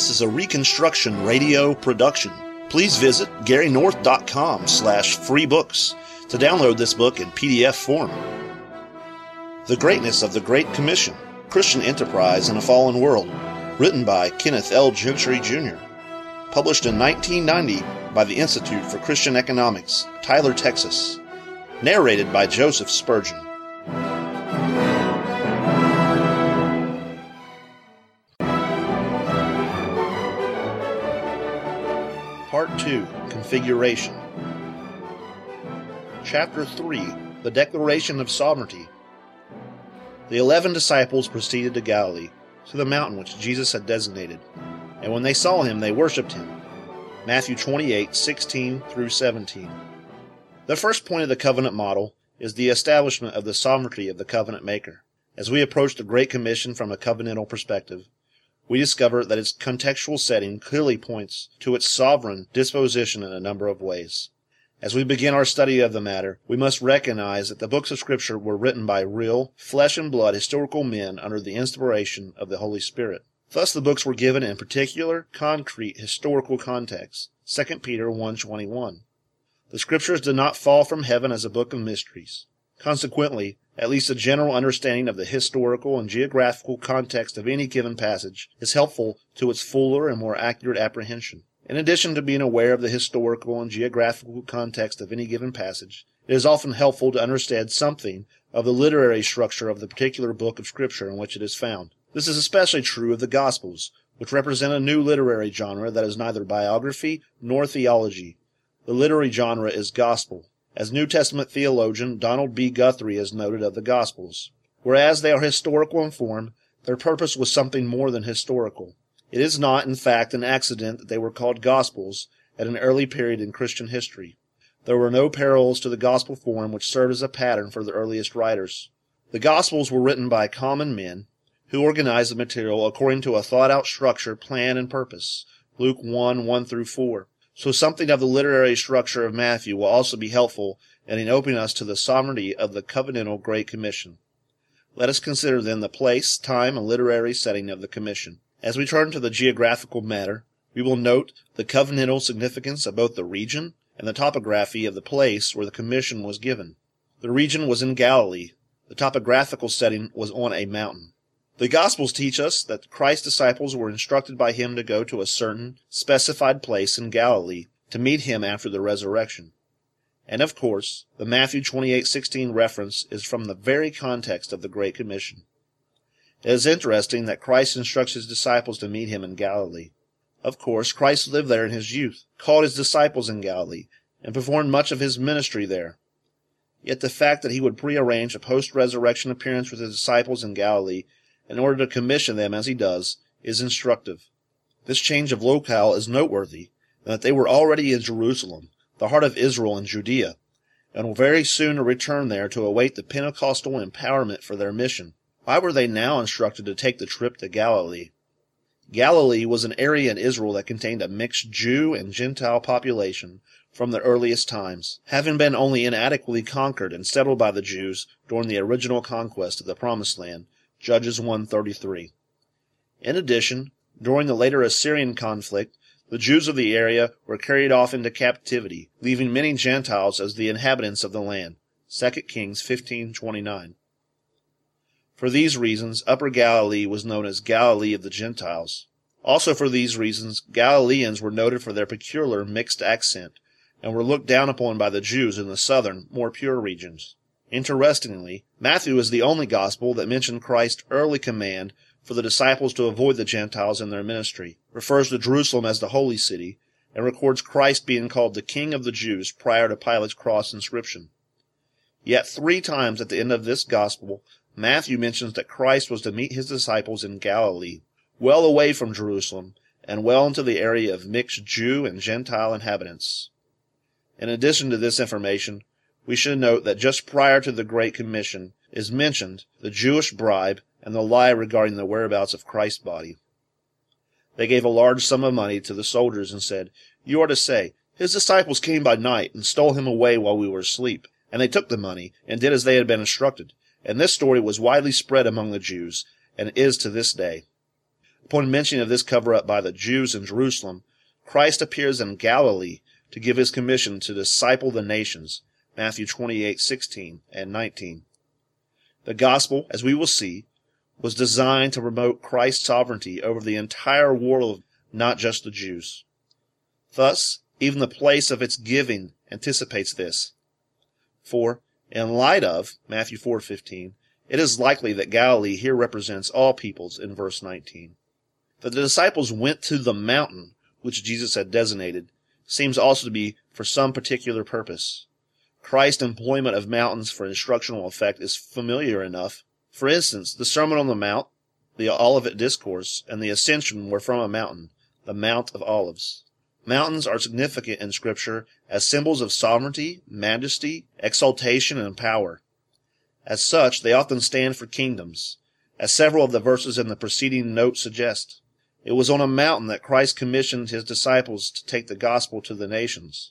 This is a Reconstruction Radio production. Please visit GaryNorth.com slash free books to download this book in PDF form. The Greatness of the Great Commission, Christian Enterprise in a Fallen World, written by Kenneth L. Gentry, Jr., published in 1990 by the Institute for Christian Economics, Tyler, Texas, narrated by Joseph Spurgeon. Part 2 Configuration Chapter 3 The Declaration of Sovereignty The eleven disciples proceeded to Galilee, to the mountain which Jesus had designated, and when they saw him, they worshipped him. Matthew 28 16 through 17. The first point of the covenant model is the establishment of the sovereignty of the covenant maker. As we approach the Great Commission from a covenantal perspective, we discover that its contextual setting clearly points to its sovereign disposition in a number of ways. As we begin our study of the matter, we must recognize that the books of Scripture were written by real, flesh and blood historical men under the inspiration of the Holy Spirit. Thus the books were given in particular, concrete, historical contexts. 2 Peter 1.21. The Scriptures did not fall from heaven as a book of mysteries. Consequently, at least a general understanding of the historical and geographical context of any given passage is helpful to its fuller and more accurate apprehension. In addition to being aware of the historical and geographical context of any given passage, it is often helpful to understand something of the literary structure of the particular book of Scripture in which it is found. This is especially true of the Gospels, which represent a new literary genre that is neither biography nor theology. The literary genre is gospel. As New Testament theologian Donald B. Guthrie has noted of the Gospels, whereas they are historical in form, their purpose was something more than historical. It is not, in fact, an accident that they were called Gospels at an early period in Christian history. There were no parallels to the Gospel form which served as a pattern for the earliest writers. The Gospels were written by common men who organized the material according to a thought out structure, plan, and purpose. Luke 1 1 through 4. So something of the literary structure of Matthew will also be helpful in opening us to the sovereignty of the covenantal Great Commission. Let us consider then the place, time, and literary setting of the commission. As we turn to the geographical matter, we will note the covenantal significance of both the region and the topography of the place where the commission was given. The region was in Galilee. The topographical setting was on a mountain. The Gospels teach us that Christ's disciples were instructed by him to go to a certain specified place in Galilee to meet him after the resurrection. And of course, the Matthew 28:16 reference is from the very context of the Great Commission. It is interesting that Christ instructs his disciples to meet him in Galilee. Of course, Christ lived there in his youth, called his disciples in Galilee, and performed much of his ministry there. Yet the fact that he would prearrange a post-resurrection appearance with his disciples in Galilee in order to commission them as he does, is instructive. This change of locale is noteworthy, and that they were already in Jerusalem, the heart of Israel and Judea, and will very soon return there to await the Pentecostal empowerment for their mission. Why were they now instructed to take the trip to Galilee? Galilee was an area in Israel that contained a mixed Jew and Gentile population from the earliest times, having been only inadequately conquered and settled by the Jews during the original conquest of the Promised Land Judges 133. In addition, during the later Assyrian conflict, the Jews of the area were carried off into captivity, leaving many Gentiles as the inhabitants of the land. 2 Kings 15:29. For these reasons, Upper Galilee was known as Galilee of the Gentiles. Also for these reasons, Galileans were noted for their peculiar mixed accent and were looked down upon by the Jews in the southern, more pure regions. Interestingly, Matthew is the only gospel that mentions Christ's early command for the disciples to avoid the Gentiles in their ministry, refers to Jerusalem as the holy city, and records Christ being called the King of the Jews prior to Pilate's cross inscription. Yet three times at the end of this gospel, Matthew mentions that Christ was to meet his disciples in Galilee, well away from Jerusalem, and well into the area of mixed Jew and Gentile inhabitants. In addition to this information, we should note that just prior to the Great Commission is mentioned the Jewish bribe and the lie regarding the whereabouts of Christ's body. They gave a large sum of money to the soldiers and said, You are to say, His disciples came by night and stole him away while we were asleep. And they took the money and did as they had been instructed. And this story was widely spread among the Jews and is to this day. Upon mention of this cover up by the Jews in Jerusalem, Christ appears in Galilee to give his commission to disciple the nations. Matthew 28:16 and 19. The gospel, as we will see, was designed to promote Christ's sovereignty over the entire world, not just the Jews. Thus, even the place of its giving anticipates this. For, in light of Matthew 4:15, it is likely that Galilee here represents all peoples in verse 19. That the disciples went to the mountain which Jesus had designated seems also to be for some particular purpose. Christ's employment of mountains for instructional effect is familiar enough. For instance, the Sermon on the Mount, the Olivet Discourse, and the Ascension were from a mountain, the Mount of Olives. Mountains are significant in Scripture as symbols of sovereignty, majesty, exaltation, and power. As such, they often stand for kingdoms, as several of the verses in the preceding note suggest. It was on a mountain that Christ commissioned his disciples to take the gospel to the nations.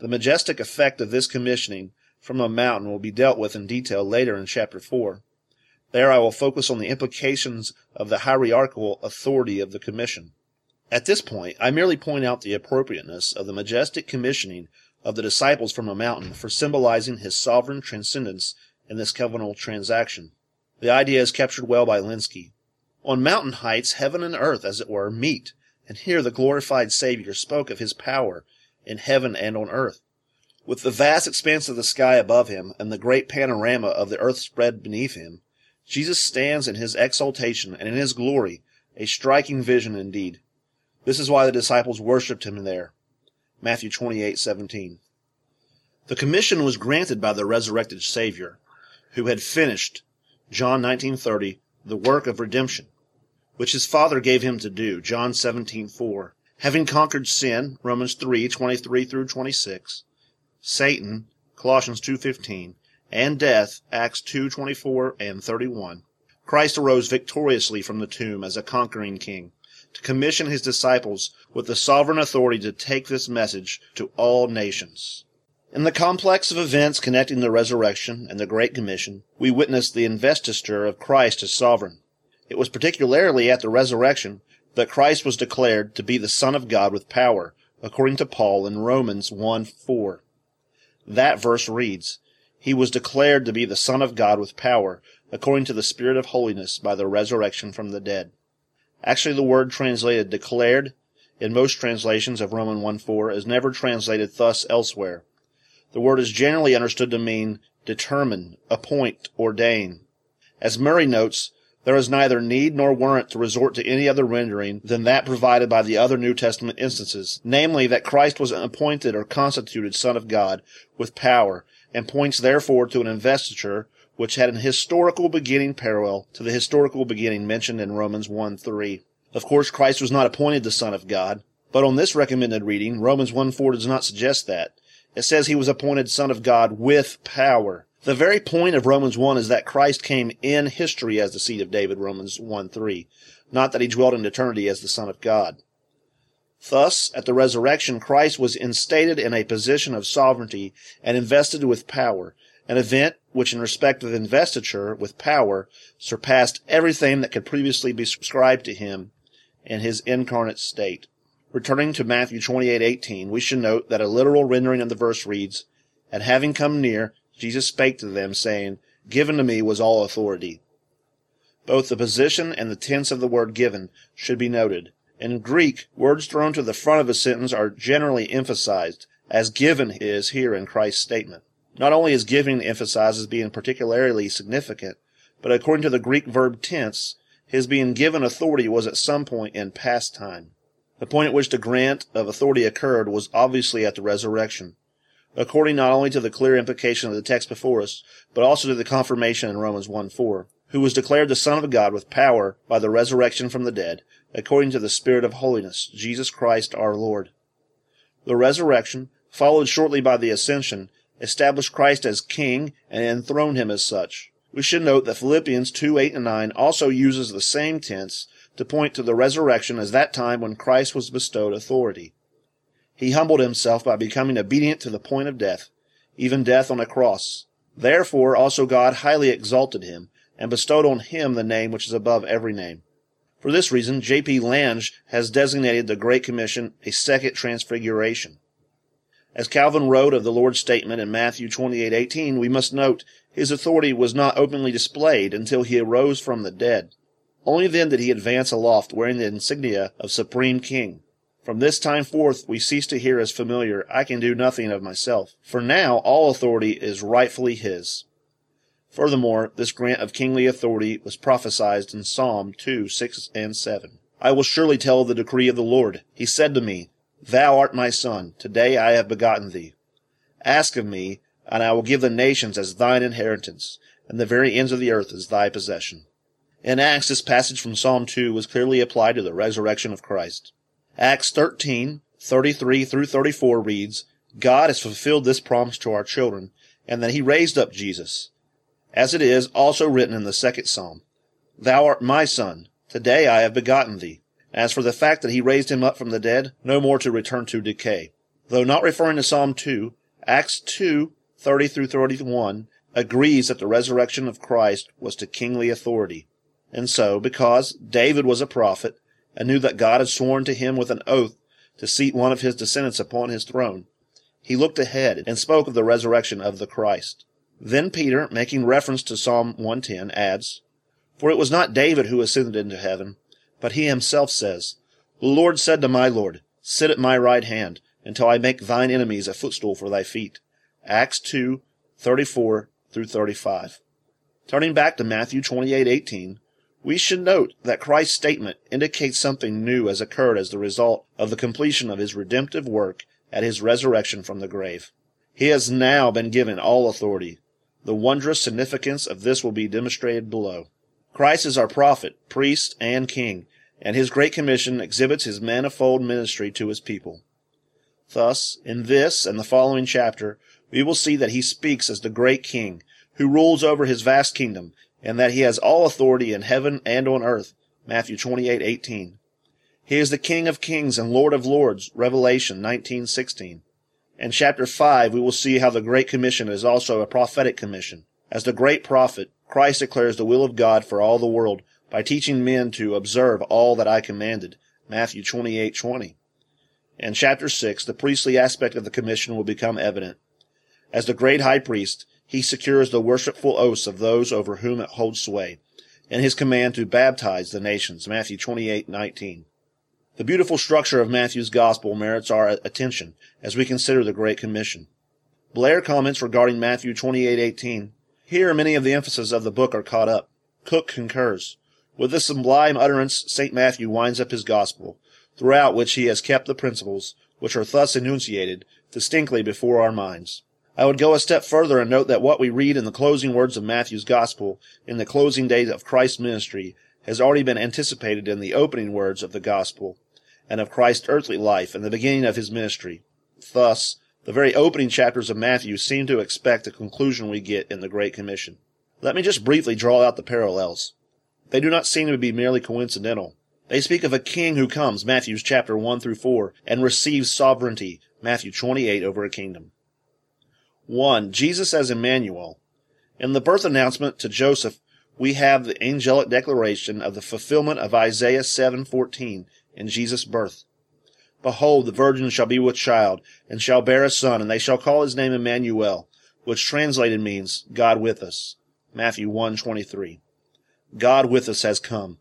The majestic effect of this commissioning from a mountain will be dealt with in detail later in chapter 4. There I will focus on the implications of the hierarchical authority of the commission. At this point, I merely point out the appropriateness of the majestic commissioning of the disciples from a mountain for symbolizing his sovereign transcendence in this covenantal transaction. The idea is captured well by Lenski. On mountain heights, heaven and earth, as it were, meet, and here the glorified Savior spoke of his power in heaven and on earth. With the vast expanse of the sky above him and the great panorama of the earth spread beneath him, Jesus stands in his exaltation and in his glory, a striking vision indeed. This is why the disciples worshipped him there. Matthew 28:17. The commission was granted by the resurrected Savior, who had finished John 19:30 the work of redemption, which his Father gave him to do. John 17:4. Having conquered sin, Romans 3:23 through 26, Satan, Colossians 2:15, and death, Acts 2:24 and 31. Christ arose victoriously from the tomb as a conquering king to commission his disciples with the sovereign authority to take this message to all nations. In the complex of events connecting the resurrection and the Great Commission, we witness the investiture of Christ as sovereign. It was particularly at the resurrection that Christ was declared to be the Son of God with power, according to Paul in Romans 1 4. That verse reads, He was declared to be the Son of God with power, according to the Spirit of holiness by the resurrection from the dead. Actually, the word translated declared in most translations of Romans 1 4 is never translated thus elsewhere. The word is generally understood to mean determine, appoint, ordain. As Murray notes, there is neither need nor warrant to resort to any other rendering than that provided by the other New Testament instances, namely that Christ was appointed or constituted Son of God with power, and points therefore to an investiture which had an historical beginning parallel to the historical beginning mentioned in Romans 1 3. Of course, Christ was not appointed the Son of God, but on this recommended reading, Romans 1 4 does not suggest that. It says he was appointed Son of God with power. The very point of Romans 1 is that Christ came in history as the seed of David, Romans 1 3, not that he dwelt in eternity as the Son of God. Thus, at the resurrection, Christ was instated in a position of sovereignty and invested with power, an event which, in respect of investiture with power, surpassed everything that could previously be ascribed to him in his incarnate state. Returning to Matthew 28:18, we should note that a literal rendering of the verse reads, "And having come near, Jesus spake to them, saying, Given to me was all authority." Both the position and the tense of the word given should be noted. In Greek, words thrown to the front of a sentence are generally emphasized, as given is here in Christ's statement. Not only is giving emphasized as being particularly significant, but according to the Greek verb tense, his being given authority was at some point in past time. The point at which the grant of authority occurred was obviously at the resurrection, according not only to the clear implication of the text before us, but also to the confirmation in Romans 1 4, who was declared the Son of God with power by the resurrection from the dead, according to the Spirit of holiness, Jesus Christ our Lord. The resurrection, followed shortly by the ascension, established Christ as King and enthroned him as such. We should note that Philippians 2 8 and 9 also uses the same tense to point to the resurrection as that time when Christ was bestowed authority. He humbled himself by becoming obedient to the point of death, even death on a cross. Therefore also God highly exalted him, and bestowed on him the name which is above every name. For this reason, J.P. Lange has designated the Great Commission a second transfiguration. As Calvin wrote of the Lord's statement in Matthew 28:18, we must note his authority was not openly displayed until he arose from the dead. Only then did he advance aloft wearing the insignia of Supreme King. From this time forth we cease to hear as familiar, I can do nothing of myself, for now all authority is rightfully his. Furthermore, this grant of kingly authority was prophesied in Psalm 2, 6, and 7. I will surely tell the decree of the Lord. He said to me, Thou art my son, today I have begotten thee. Ask of me, and I will give the nations as thine inheritance, and the very ends of the earth as thy possession. In Acts, this passage from Psalm 2 was clearly applied to the resurrection of Christ. Acts 13, 33 through 34 reads, God has fulfilled this promise to our children, and that he raised up Jesus, as it is also written in the second Psalm, Thou art my son, today I have begotten thee. As for the fact that he raised him up from the dead, no more to return to decay. Though not referring to Psalm 2, Acts 2, 30 through 31 agrees that the resurrection of Christ was to kingly authority. And so, because David was a prophet and knew that God had sworn to him with an oath to seat one of his descendants upon his throne, he looked ahead and spoke of the resurrection of the Christ. Then Peter, making reference to Psalm 110, adds, For it was not David who ascended into heaven, but he himself says, The Lord said to my Lord, Sit at my right hand, until I make thine enemies a footstool for thy feet. Acts 2, 34 through 35. Turning back to Matthew 28:18, we should note that Christ's statement indicates something new has occurred as the result of the completion of his redemptive work at his resurrection from the grave. He has now been given all authority. The wondrous significance of this will be demonstrated below. Christ is our prophet, priest, and king, and his great commission exhibits his manifold ministry to his people. Thus, in this and the following chapter, we will see that he speaks as the great king, who rules over his vast kingdom, and that he has all authority in heaven and on earth. Matthew 28:18. He is the King of kings and Lord of lords. Revelation 19:16. In chapter 5, we will see how the Great Commission is also a prophetic commission. As the great prophet, Christ declares the will of God for all the world by teaching men to observe all that I commanded. Matthew 28:20. In chapter 6, the priestly aspect of the commission will become evident. As the great high priest, he secures the worshipful oaths of those over whom it holds sway, and his command to baptize the nations. Matthew 28:19. The beautiful structure of Matthew's gospel merits our attention as we consider the Great Commission. Blair comments regarding Matthew 28:18 here many of the emphases of the book are caught up. Cook concurs. With this sublime utterance, St. Matthew winds up his gospel, throughout which he has kept the principles, which are thus enunciated, distinctly before our minds. I would go a step further and note that what we read in the closing words of Matthew's gospel in the closing days of Christ's ministry has already been anticipated in the opening words of the gospel and of Christ's earthly life and the beginning of his ministry. Thus, the very opening chapters of Matthew seem to expect the conclusion we get in the Great Commission. Let me just briefly draw out the parallels. They do not seem to be merely coincidental. They speak of a king who comes, Matthew's chapter 1 through 4, and receives sovereignty, Matthew 28, over a kingdom. 1. Jesus as Emmanuel. In the birth announcement to Joseph, we have the angelic declaration of the fulfillment of Isaiah 7:14 in Jesus' birth. Behold, the virgin shall be with child, and shall bear a son, and they shall call his name Emmanuel, which translated means God with us. Matthew 1:23. God with us has come.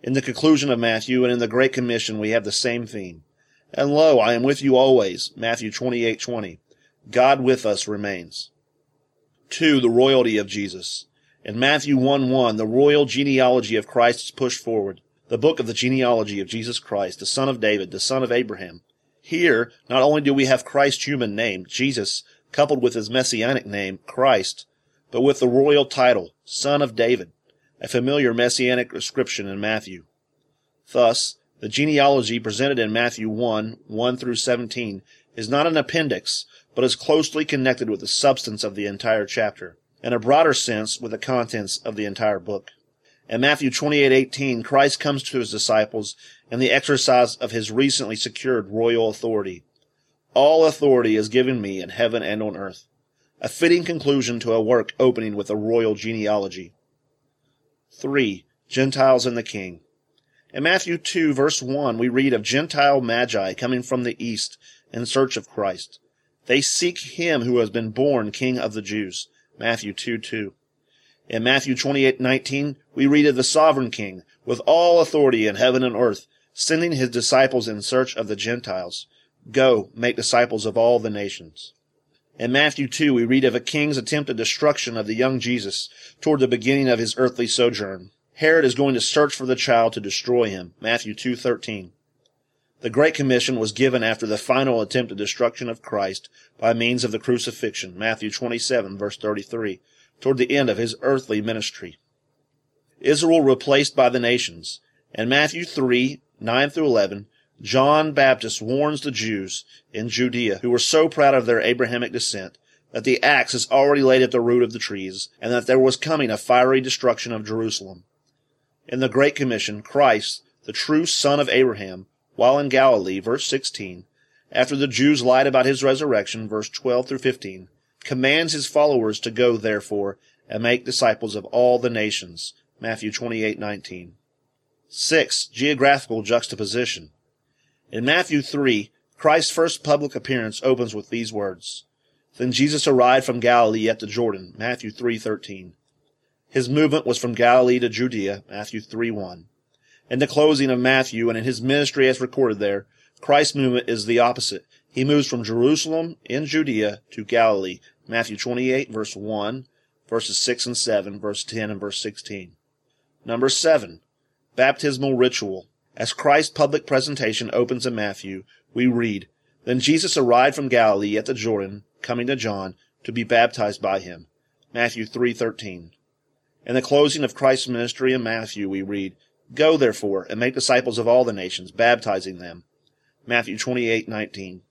In the conclusion of Matthew and in the Great Commission we have the same theme. And lo, I am with you always. Matthew 28:20. God with us remains. 2. The royalty of Jesus. In Matthew 1:1, the royal genealogy of Christ is pushed forward the book of the genealogy of Jesus Christ, the son of David, the son of Abraham. Here, not only do we have Christ's human name, Jesus, coupled with his messianic name, Christ, but with the royal title, Son of David, a familiar messianic description in Matthew. Thus, the genealogy presented in Matthew 1, 1 through 17 is not an appendix, but is closely connected with the substance of the entire chapter, in a broader sense with the contents of the entire book. In Matthew 28:18, Christ comes to his disciples in the exercise of his recently secured royal authority. All authority is given me in heaven and on earth. A fitting conclusion to a work opening with a royal genealogy. 3. Gentiles and the King. In Matthew 2, verse 1, we read of Gentile magi coming from the east in search of Christ. They seek him who has been born King of the Jews. Matthew 2, 2. In Matthew 28:19, we read of the sovereign king with all authority in heaven and earth, sending his disciples in search of the Gentiles. Go, make disciples of all the nations. In Matthew 2, we read of a king's attempted destruction of the young Jesus toward the beginning of his earthly sojourn. Herod is going to search for the child to destroy him. Matthew 2:13. The Great Commission was given after the final attempt at destruction of Christ by means of the crucifixion. Matthew 27 verse 33 toward the end of his earthly ministry. Israel replaced by the nations. In Matthew 3, 9 through 11, John Baptist warns the Jews in Judea who were so proud of their Abrahamic descent that the axe is already laid at the root of the trees and that there was coming a fiery destruction of Jerusalem. In the Great Commission, Christ, the true son of Abraham, while in Galilee, verse 16, after the Jews lied about his resurrection, verse 12 through 15, commands his followers to go, therefore, and make disciples of all the nations. Matthew 28:19. 6. Geographical juxtaposition. In Matthew 3, Christ's first public appearance opens with these words. Then Jesus arrived from Galilee at the Jordan, Matthew 3:13. His movement was from Galilee to Judea, Matthew 3:1. In the closing of Matthew and in his ministry as recorded there, Christ's movement is the opposite. He moves from Jerusalem in Judea to Galilee, Matthew 28, verse 1, verses 6 and 7, verse 10, and verse 16. Number 7. Baptismal ritual. As Christ's public presentation opens in Matthew, we read, Then Jesus arrived from Galilee at the Jordan, coming to John, to be baptized by him. Matthew 3:13. In the closing of Christ's ministry in Matthew, we read, Go therefore and make disciples of all the nations, baptizing them. Matthew 28:19.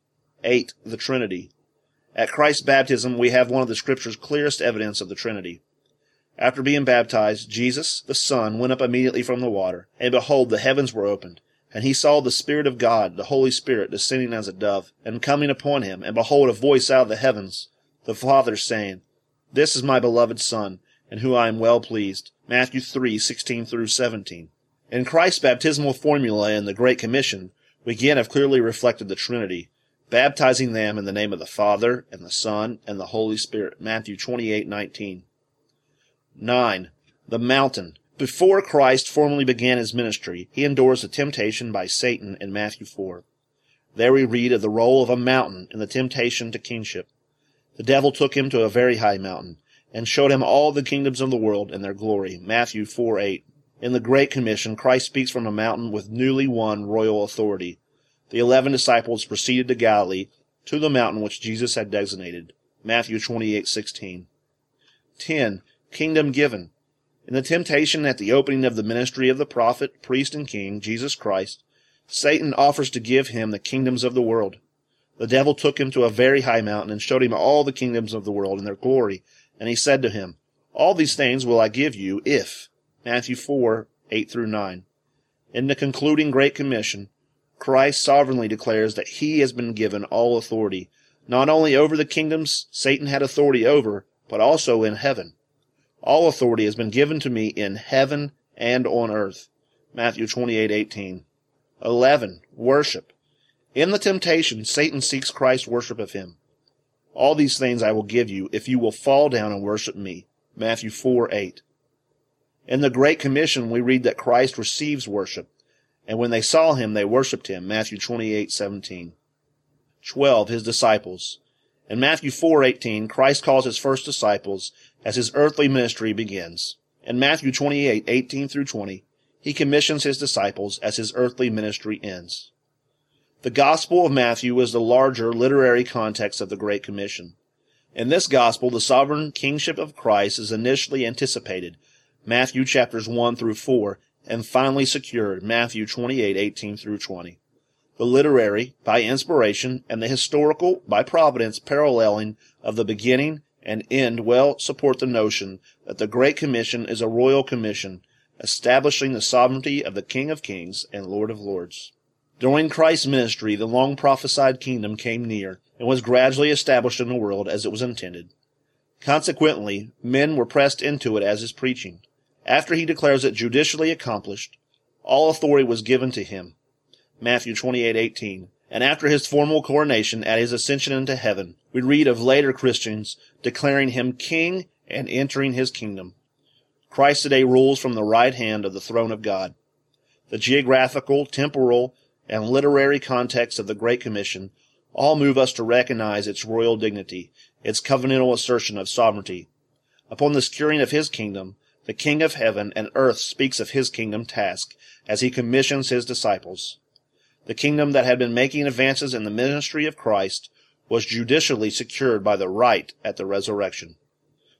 8. The Trinity. At Christ's baptism, we have one of the Scripture's clearest evidence of the Trinity. After being baptized, Jesus, the Son, went up immediately from the water, and behold, the heavens were opened, and he saw the Spirit of God, the Holy Spirit, descending as a dove, and coming upon him, and behold, a voice out of the heavens, the Father saying, This is my beloved Son, in whom I am well pleased. Matthew 3:16 through 17. In Christ's baptismal formula in the Great Commission, we again have clearly reflected the Trinity, baptizing them in the name of the Father and the Son and the Holy Spirit. Matthew 28:19. 9. The mountain. Before Christ formally began his ministry, he endures the temptation by Satan in Matthew 4. There we read of the role of a mountain in the temptation to kingship. The devil took him to a very high mountain and showed him all the kingdoms of the world and their glory. Matthew 4:8. In the Great Commission, Christ speaks from a mountain with newly won royal authority the eleven disciples proceeded to Galilee, to the mountain which Jesus had designated. Matthew 28:16. 10. Kingdom given. In the temptation at the opening of the ministry of the prophet, priest, and king, Jesus Christ, Satan offers to give him the kingdoms of the world. The devil took him to a very high mountain and showed him all the kingdoms of the world and their glory, and he said to him, All these things will I give you if. Matthew 4, 8 through 9. In the concluding Great Commission, Christ sovereignly declares that he has been given all authority, not only over the kingdoms Satan had authority over, but also in heaven. All authority has been given to me in heaven and on earth. Matthew 28:18. 11. Worship. In the temptation, Satan seeks Christ's worship of him. All these things I will give you if you will fall down and worship me. Matthew 4:8. In the Great Commission, we read that Christ receives worship. And when they saw him, they worshipped him. Matthew 28:17. 12. His disciples. In Matthew 4:18, Christ calls his first disciples as his earthly ministry begins. In Matthew 28:18 through 20, he commissions his disciples as his earthly ministry ends. The Gospel of Matthew is the larger literary context of the Great Commission. In this gospel, the sovereign kingship of Christ is initially anticipated, Matthew chapters 1 through 4, and finally secured Matthew 28:18 through 20. The literary by inspiration and the historical by providence paralleling of the beginning and end well support the notion that the Great Commission is a royal commission establishing the sovereignty of the King of Kings and Lord of Lords. During Christ's ministry, the long prophesied kingdom came near and was gradually established in the world as it was intended. Consequently, men were pressed into it as his preaching. After he declares it judicially accomplished, All authority was given to him. Matthew 28:18. And after his formal coronation at his ascension into heaven, we read of later Christians declaring him king and entering his kingdom. Christ today rules from the right hand of the throne of God. The geographical, temporal, and literary context of the Great Commission all move us to recognize its royal dignity, its covenantal assertion of sovereignty. Upon the securing of his kingdom, the King of heaven and earth speaks of his kingdom task as he commissions his disciples. The kingdom that had been making advances in the ministry of Christ was judicially secured by the right at the resurrection.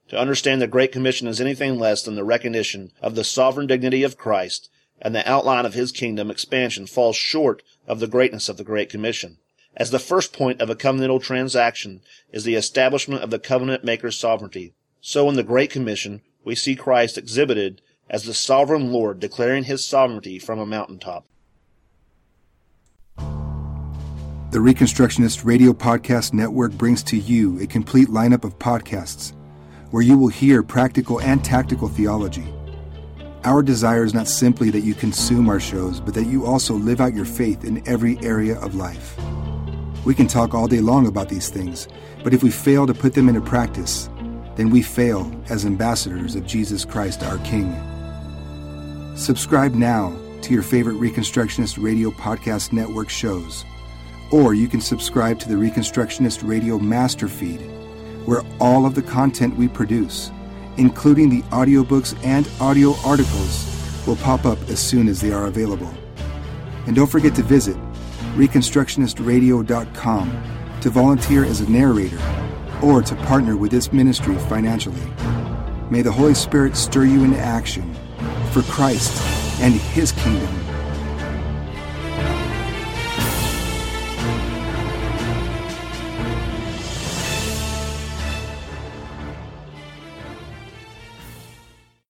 To understand the Great Commission as anything less than the recognition of the sovereign dignity of Christ and the outline of his kingdom expansion falls short of the greatness of the Great Commission. As the first point of a covenantal transaction is the establishment of the covenant maker's sovereignty, so in the Great Commission we see Christ exhibited as the sovereign Lord declaring his sovereignty from a mountaintop. The Reconstructionist Radio Podcast Network brings to you a complete lineup of podcasts where you will hear practical and tactical theology. Our desire is not simply that you consume our shows, but that you also live out your faith in every area of life. We can talk all day long about these things, but if we fail to put them into practice, then we fail as ambassadors of Jesus Christ our King. Subscribe now to your favorite Reconstructionist Radio Podcast Network shows, or you can subscribe to the Reconstructionist Radio Master Feed where all of the content we produce, including the audiobooks and audio articles, will pop up as soon as they are available. And don't forget to visit ReconstructionistRadio.com to volunteer as a narrator or to partner with this ministry financially. May the Holy Spirit stir you into action for Christ and His kingdom